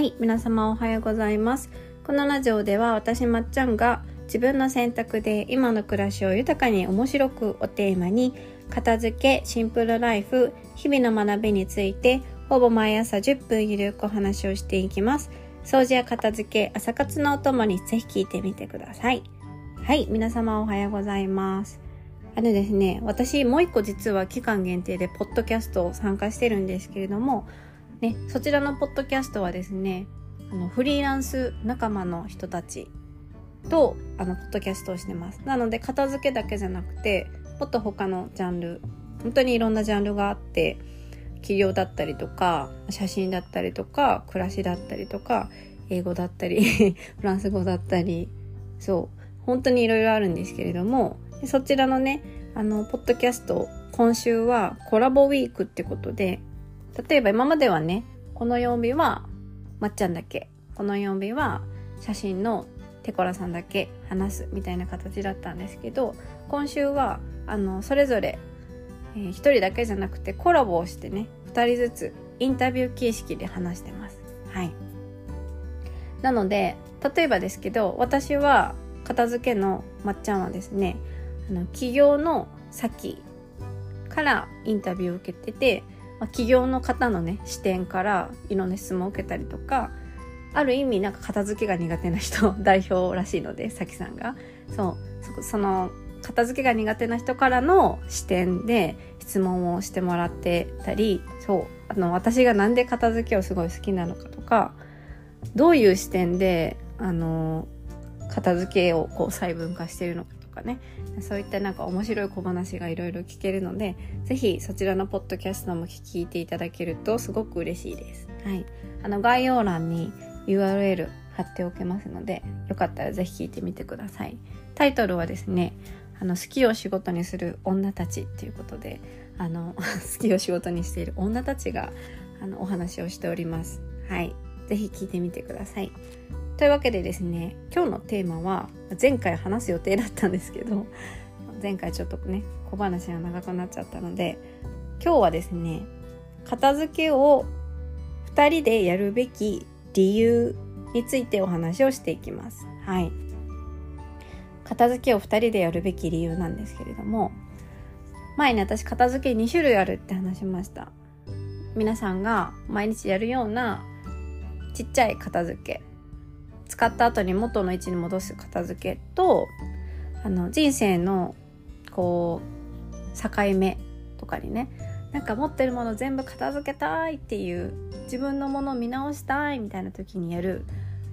はい、皆様おはようございます。このラジオでは私まっちゃんが自分の選択で今の暮らしを豊かに面白くをテーマに片付け、シンプルライフ、日々の学びについてほぼ毎朝10分ゆるくお話をしていきます。掃除や片付け、朝活のお供にぜひ聞いてみてください。はい、皆様おはようございます。あのですね、私もう一個実は期間限定でポッドキャストを参加してるんですけれども、ね、そちらのポッドキャストはですね、あのフリーランス仲間の人たちとあのポッドキャストをしてます。なので片付けだけじゃなくて、もっと他のジャンル、本当にいろんなジャンルがあって、企業だったりとか、写真だったりとか、暮らしだったりとか、英語だったり、フランス語だったり、そう、本当にいろいろあるんですけれども、そちらのね、あの、ポッドキャスト、今週はコラボウィークってことで、例えば今まではね、この曜日はまっちゃんだけ、この曜日は写真のテコラさんだけ話すみたいな形だったんですけど、今週は、あの、それぞれ、えー一人だけじゃなくてコラボをしてね、二人ずつインタビュー形式で話してます。はい。なので、例えばですけど、私は片付けのまっちゃんはですね、あの企業の先からインタビューを受けてて、まあ企業の方のね視点からいろんな質問を受けたりとかある意味なんか片付けが苦手な人 代表らしいのでさきさんが。そうその片付けが苦手な人からの視点で質問をしてもらってたりそうあの私がなんで片付けをすごい好きなのかとかどういう視点であの片付けをこう細分化しているのかかねそういったなんか面白い小話がいろいろ聞けるのでぜひそちらのポッドキャストも聞いていただけるとすごく嬉しいです。はい。あの概要欄に URL 貼っておけますのでよかったらぜひ聞いてみてください。タイトルはですねあの好きを仕事にする女たちっていうことであの 好きを仕事にしている女たちがあのお話をしております。はい。ぜひ聞いてみてください。というわけでですね今日のテーマは前回話す予定だったんですけど前回ちょっとね小話が長くなっちゃったので今日はですね片付けを2人でやるべき理由についてお話をしていきます。はい。片付けを2人でやるべき理由なんですけれども前に私片付け2種類あるって話しました。皆さんが毎日やるようなちっちゃい片付け使った後に元の位置に戻す片付けとあの人生のこう境目とかにねなんか持ってるもの全部片付けたいっていう自分のものを見直したいみたいな時にやる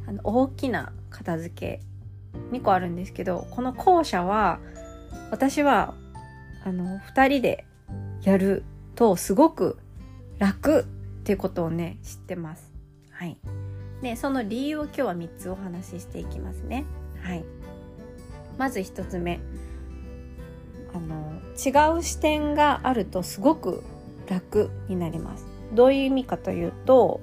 あの大きな片付け2個あるんですけどこの後者は私はあの2人でやるとすごく楽っていうことをね知ってます。はい。でその理由を今日は3つお話ししていきますね。はい。まず1つ目あの違う視点があるとすごく楽になります。どういう意味かというと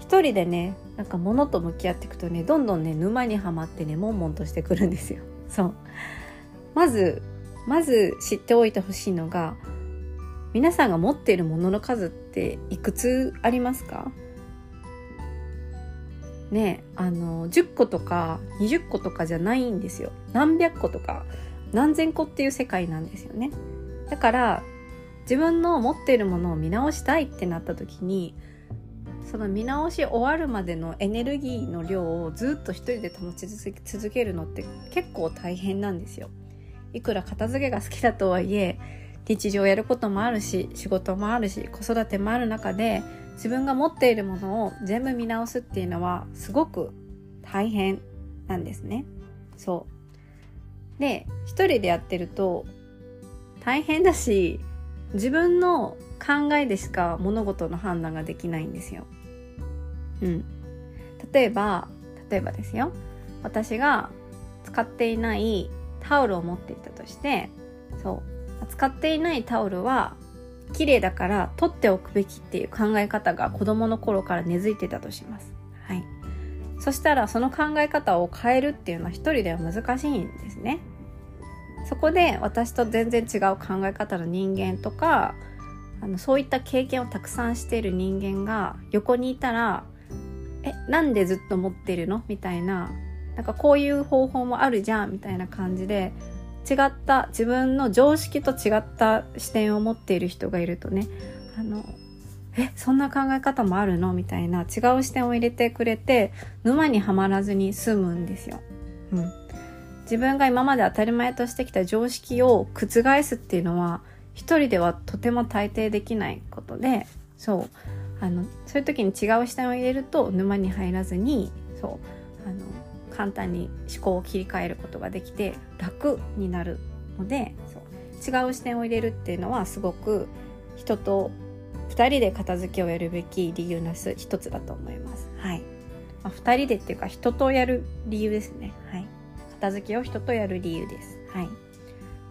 一人でねなんか物と向き合っていくとねどんどんね沼にはまってね悶々としてくるんですよ。そうまずまず知っておいてほしいのが皆さんが持っているものの数っていくつありますか？ねあの10個とか20個とかじゃないんですよ。何百個とか何千個っていう世界なんですよね。だから自分の持っているものを見直したいってなった時にその見直し終わるまでのエネルギーの量をずっと一人で保ち続けるのって結構大変なんですよ。いくら片付けが好きだとはいえ日常やることもあるし仕事もあるし子育てもある中で自分が持っているものを全部見直すっていうのはすごく大変なんですね。そう。で一人でやってると大変だし自分の考えでしか物事の判断ができないんですよ。うん。例えば例えばですよ。私が使っていないタオルを持っていたとしてそう。使っていないタオルは綺麗だから取っておくべきっていう考え方が子供の頃から根付いてたとします。はい。そしたらその考え方を変えるっていうのは一人では難しいんですね。そこで私と全然違う考え方の人間とかあのそういった経験をたくさんしている人間が横にいたらえなんでずっと持ってるの？みたいななんかこういう方法もあるじゃんみたいな感じで違った自分の常識と違った視点を持っている人がいるとねあのえそんな考え方もあるの？みたいな違う視点を入れてくれて沼にはまらずに済むんですよ。うん、自分が今まで当たり前としてきた常識を覆すっていうのは一人ではとても大抵できないことでそう。あのそういう時に違う視点を入れると沼に入らずにそう。あの簡単に思考を切り替えることができて楽になるのでう違う視点を入れるっていうのはすごく人と2人で片付けをやるべき理由の一つだと思います。はい。まあ、2人でっていうか人とやる理由ですね。はい。片付けを人とやる理由です。はい。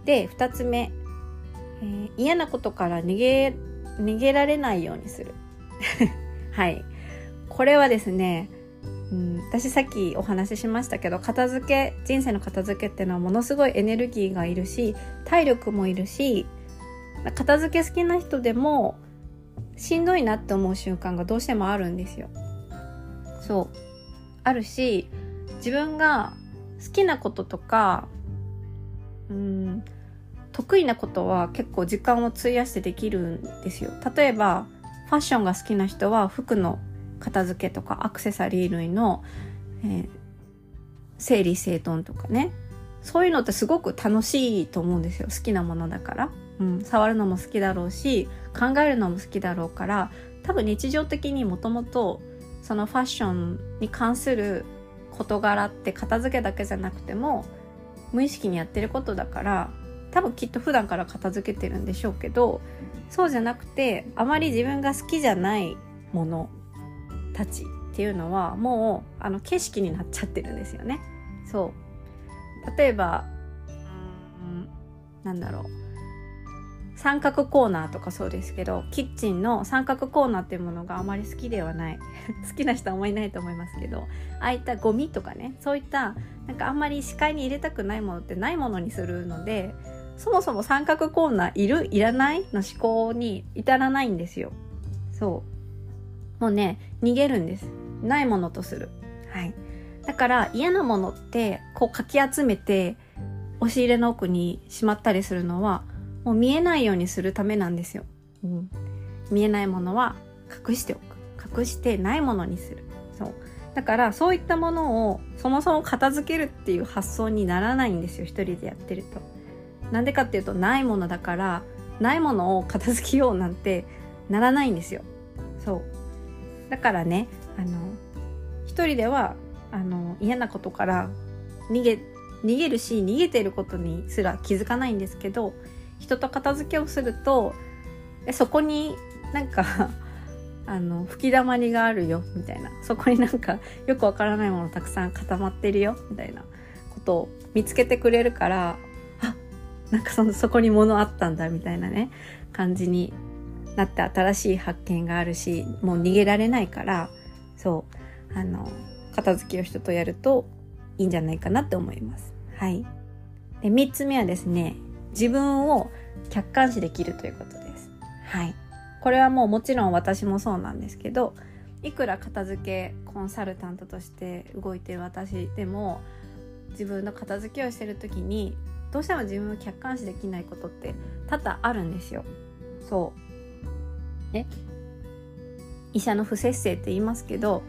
で、2つ目。えー、嫌なことから逃げ、逃げられないようにする。はい。これはですね、うん、私さっきお話ししましたけど片付け人生の片付けっていうのはものすごいエネルギーがいるし体力もいるし片付け好きな人でもしんどいなって思う瞬間がどうしてもあるんですよ。そうあるし自分が好きなこととかうん得意なことは結構時間を費やしてできるんですよ。例えばファッションが好きな人は服の片付けとかアクセサリー類の、えー、整理整頓とかね。そういうのってすごく楽しいと思うんですよ。好きなものだから、うん、触るのも好きだろうし考えるのも好きだろうから。多分日常的にもともとそのファッションに関する事柄って片付けだけじゃなくても無意識にやってることだから多分きっと普段から片付けてるんでしょうけどそうじゃなくてあまり自分が好きじゃないものたちっていうのはもうあの景色になっちゃってるんですよね。そう。例えばうんなんだろう。三角コーナーとかそうですけどキッチンの三角コーナーっていうものがあまり好きではない。好きな人はあんまりいないと思いますけどああいったゴミとかねそういったなんかあんまり視界に入れたくないものってないものにするのでそもそも三角コーナーいる？いらない？の思考に至らないんですよ。そう。もうね逃げるんです。ないものとする。はい。だから嫌なものってこうかき集めて押し入れの奥にしまったりするのはもう見えないようにするためなんですよ、うん、見えないものは隠しておく。隠してないものにする。そう。だからそういったものをそもそも片付けるっていう発想にならないんですよ。一人でやってると。なんでかっていうとないものだからないものを片付けようなんてならないんですよ。そうだからねあの一人ではあの嫌なことから逃げ逃げるし逃げてることにすら気づかないんですけど人と片付けをするとそこになんか あの吹き溜まりがあるよみたいな。そこになんかよくわからないものたくさん固まってるよみたいなことを見つけてくれるからあなんかそのそこに物あったんだみたいなね感じになって新しい発見があるしもう逃げられないからそうあの片付けを人とやるといいんじゃないかなって思います。はい。で、3つ目はですね、自分を客観視できるということです。はい。これはもうもちろん私もそうなんですけど、いくら片付けコンサルタントとして動いてる私でも、自分の片付けをしてる時に、どうしても自分を客観視できないことって多々あるんですよ。そう。ね。医者の不摂生って言いますけど、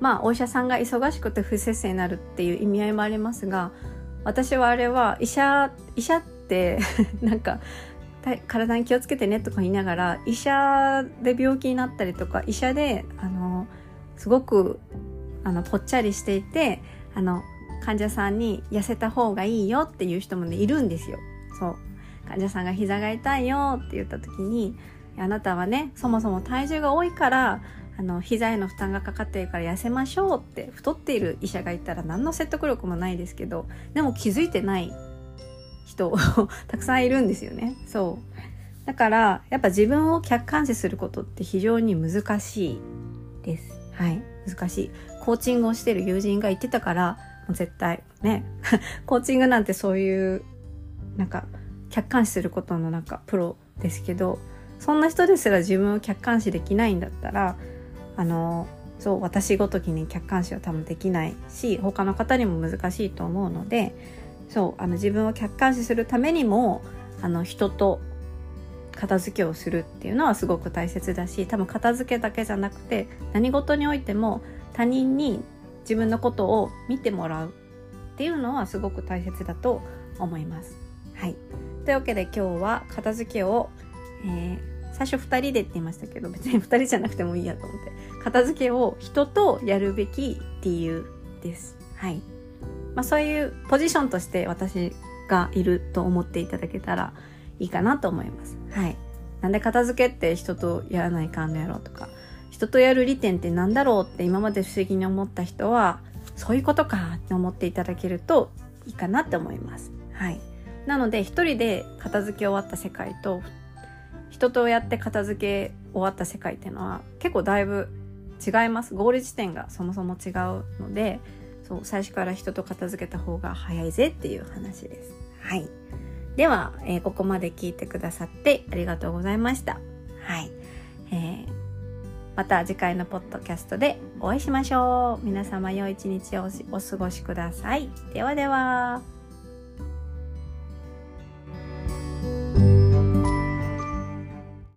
まあお医者さんが忙しくて不摂生になるっていう意味合いもありますが、私はあれは医者、医者ってって なんか体に気をつけてねとか言いながら医者で病気になったりとか医者であのすごくあのぽっちゃりしていてあの患者さんに痩せた方がいいよっていう人もねいるんですよ。そう患者さんが膝が痛いよって言った時にあなたはねそもそも体重が多いからあの膝への負担がかかってるから痩せましょうって太っている医者がいたら何の説得力もないですけどでも気づいてない人 たくさんいるんですよね。そう。だから、やっぱ自分を客観視することって非常に難しいです。はい。難しい。コーチングをしてる友人が言ってたから、もう絶対ね、コーチングなんてそういう、なんか、客観視することのなんかプロですけど、そんな人ですら自分を客観視できないんだったら、あの、そう私ごときに客観視は多分できないし他の方にも難しいと思うのでそうあの自分を客観視するためにもあの人と片付けをするっていうのはすごく大切だし多分片付けだけじゃなくて何事においても他人に自分のことを見てもらうっていうのはすごく大切だと思います。はい、というわけで今日は片付けを、えー、最初2人でって言いましたけど別に2人じゃなくてもいいやと思って片付けを人とやるべき理由です。はいまあ、そういうポジションとして私がいると思っていただけたらいいかなと思います。はい。なんで片付けって人とやらないかんのやろうとか、人とやる利点って何だろうって今まで不思議に思った人は、そういうことかって思っていただけるといいかなって思います。はい。なので、一人で片付け終わった世界と、人とやって片付け終わった世界っていうのは結構だいぶ違います。ゴール地点がそもそも違うので、そう、最初から人と片付けた方が早いぜっていう話です。はい。では、えー、ここまで聞いてくださってありがとうございました。はい。えー、また次回のポッドキャストでお会いしましょう。皆様良い一日をお過ごしください。ではでは。